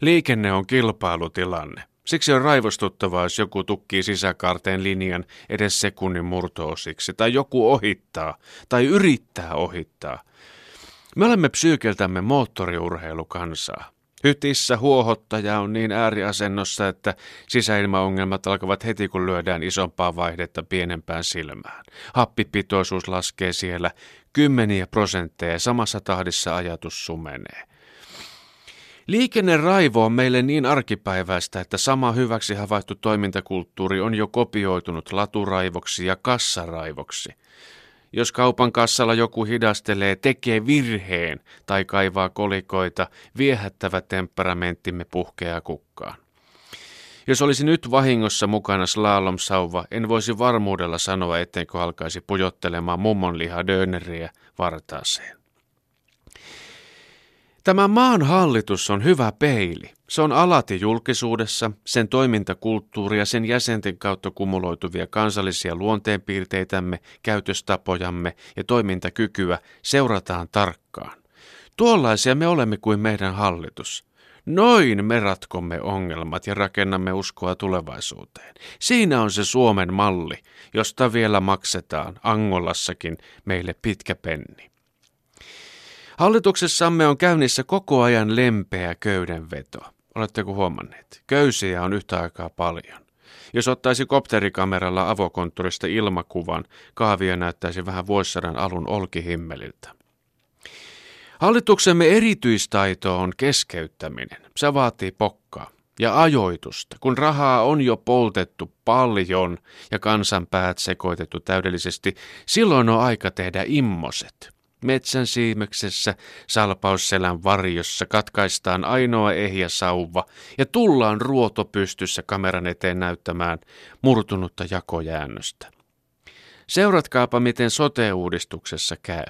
Liikenne on kilpailutilanne. Siksi on raivostuttavaa, jos joku tukkii sisäkaarteen linjan edes sekunnin murtoosiksi, tai joku ohittaa, tai yrittää ohittaa. Me olemme psyykeltämme moottoriurheilukansaa. Hytissä huohottaja on niin ääriasennossa, että sisäilmaongelmat alkavat heti kun lyödään isompaa vaihdetta pienempään silmään. Happipitoisuus laskee siellä kymmeniä prosentteja ja samassa tahdissa ajatus sumenee. Liikenneraivo on meille niin arkipäiväistä, että sama hyväksi havaittu toimintakulttuuri on jo kopioitunut laturaivoksi ja kassaraivoksi. Jos kaupan kassalla joku hidastelee, tekee virheen tai kaivaa kolikoita, viehättävä temperamenttimme puhkeaa kukkaan. Jos olisi nyt vahingossa mukana slalom-sauva, en voisi varmuudella sanoa, ettenkö alkaisi pujottelemaan mummonliha döneriä vartaaseen. Tämä maan hallitus on hyvä peili. Se on alati julkisuudessa, sen toimintakulttuuri ja sen jäsenten kautta kumuloituvia kansallisia luonteenpiirteitämme, käytöstapojamme ja toimintakykyä seurataan tarkkaan. Tuollaisia me olemme kuin meidän hallitus. Noin me ratkomme ongelmat ja rakennamme uskoa tulevaisuuteen. Siinä on se Suomen malli, josta vielä maksetaan Angolassakin meille pitkä penni. Hallituksessamme on käynnissä koko ajan lempeä köydenveto. Oletteko huomanneet? Köysiä on yhtä aikaa paljon. Jos ottaisi kopterikameralla avokonttorista ilmakuvan, kaavio näyttäisi vähän vuosisadan alun olkihimmeliltä. Hallituksemme erityistaito on keskeyttäminen. Se vaatii pokkaa ja ajoitusta. Kun rahaa on jo poltettu paljon ja kansan päät sekoitettu täydellisesti, silloin on aika tehdä immoset. Metsän siimeksessä, salpausselän varjossa katkaistaan ainoa ehjä sauva ja tullaan ruoto pystyssä kameran eteen näyttämään murtunutta jakojäännöstä. Seuratkaapa, miten sote-uudistuksessa käy.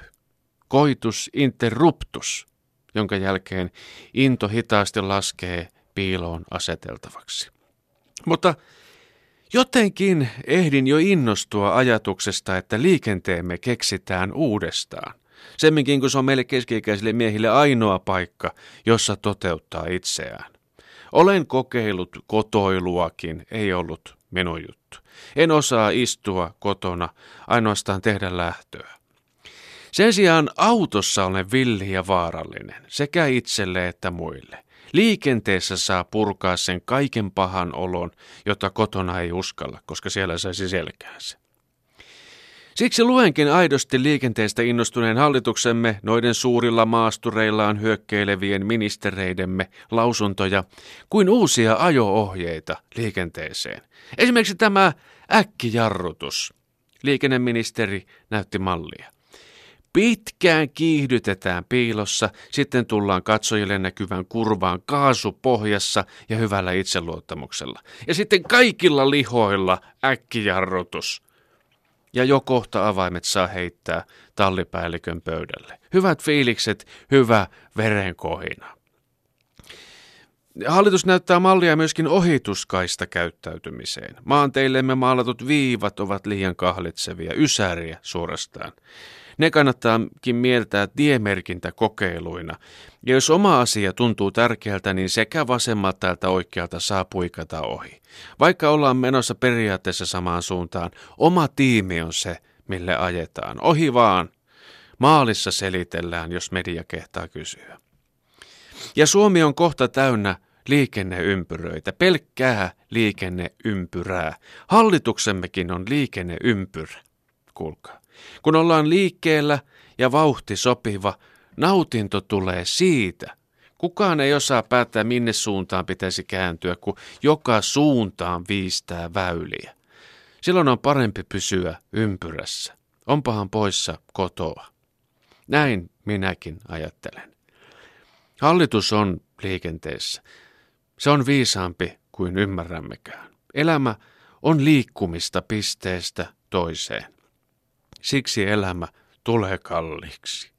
Koitus interruptus, jonka jälkeen into hitaasti laskee piiloon aseteltavaksi. Mutta jotenkin ehdin jo innostua ajatuksesta, että liikenteemme keksitään uudestaan. Semminkin kun se on meille keski-ikäisille miehille ainoa paikka, jossa toteuttaa itseään. Olen kokeillut kotoiluakin, ei ollut minun juttu. En osaa istua kotona, ainoastaan tehdä lähtöä. Sen sijaan autossa olen villi ja vaarallinen, sekä itselle että muille. Liikenteessä saa purkaa sen kaiken pahan olon, jota kotona ei uskalla, koska siellä saisi selkäänsä. Siksi luenkin aidosti liikenteestä innostuneen hallituksemme noiden suurilla maastureillaan hyökkeilevien ministereidemme lausuntoja kuin uusia ajo-ohjeita liikenteeseen. Esimerkiksi tämä äkkijarrutus. Liikenneministeri näytti mallia. Pitkään kiihdytetään piilossa, sitten tullaan katsojille näkyvän kurvaan kaasupohjassa ja hyvällä itseluottamuksella. Ja sitten kaikilla lihoilla äkkijarrutus ja jo kohta avaimet saa heittää tallipäällikön pöydälle. Hyvät fiilikset, hyvä verenkohina. Hallitus näyttää mallia myöskin ohituskaista käyttäytymiseen. Maanteillemme maalatut viivat ovat liian kahlitsevia, ysäriä suorastaan. Ne kannattaakin mieltää tiemerkintä kokeiluina. Ja jos oma asia tuntuu tärkeältä, niin sekä vasemmalta että oikealta saa puikata ohi. Vaikka ollaan menossa periaatteessa samaan suuntaan, oma tiimi on se, mille ajetaan. Ohi vaan. Maalissa selitellään, jos media kehtaa kysyä. Ja Suomi on kohta täynnä liikenneympyröitä, pelkkää liikenneympyrää. Hallituksemmekin on liikenneympyrä. Kuulkaa. Kun ollaan liikkeellä ja vauhti sopiva, nautinto tulee siitä. Kukaan ei osaa päättää, minne suuntaan pitäisi kääntyä, kun joka suuntaan viistää väyliä. Silloin on parempi pysyä ympyrässä. Onpahan poissa kotoa. Näin minäkin ajattelen. Hallitus on liikenteessä. Se on viisaampi kuin ymmärrämmekään. Elämä on liikkumista pisteestä toiseen. Siksi elämä tulee kalliiksi.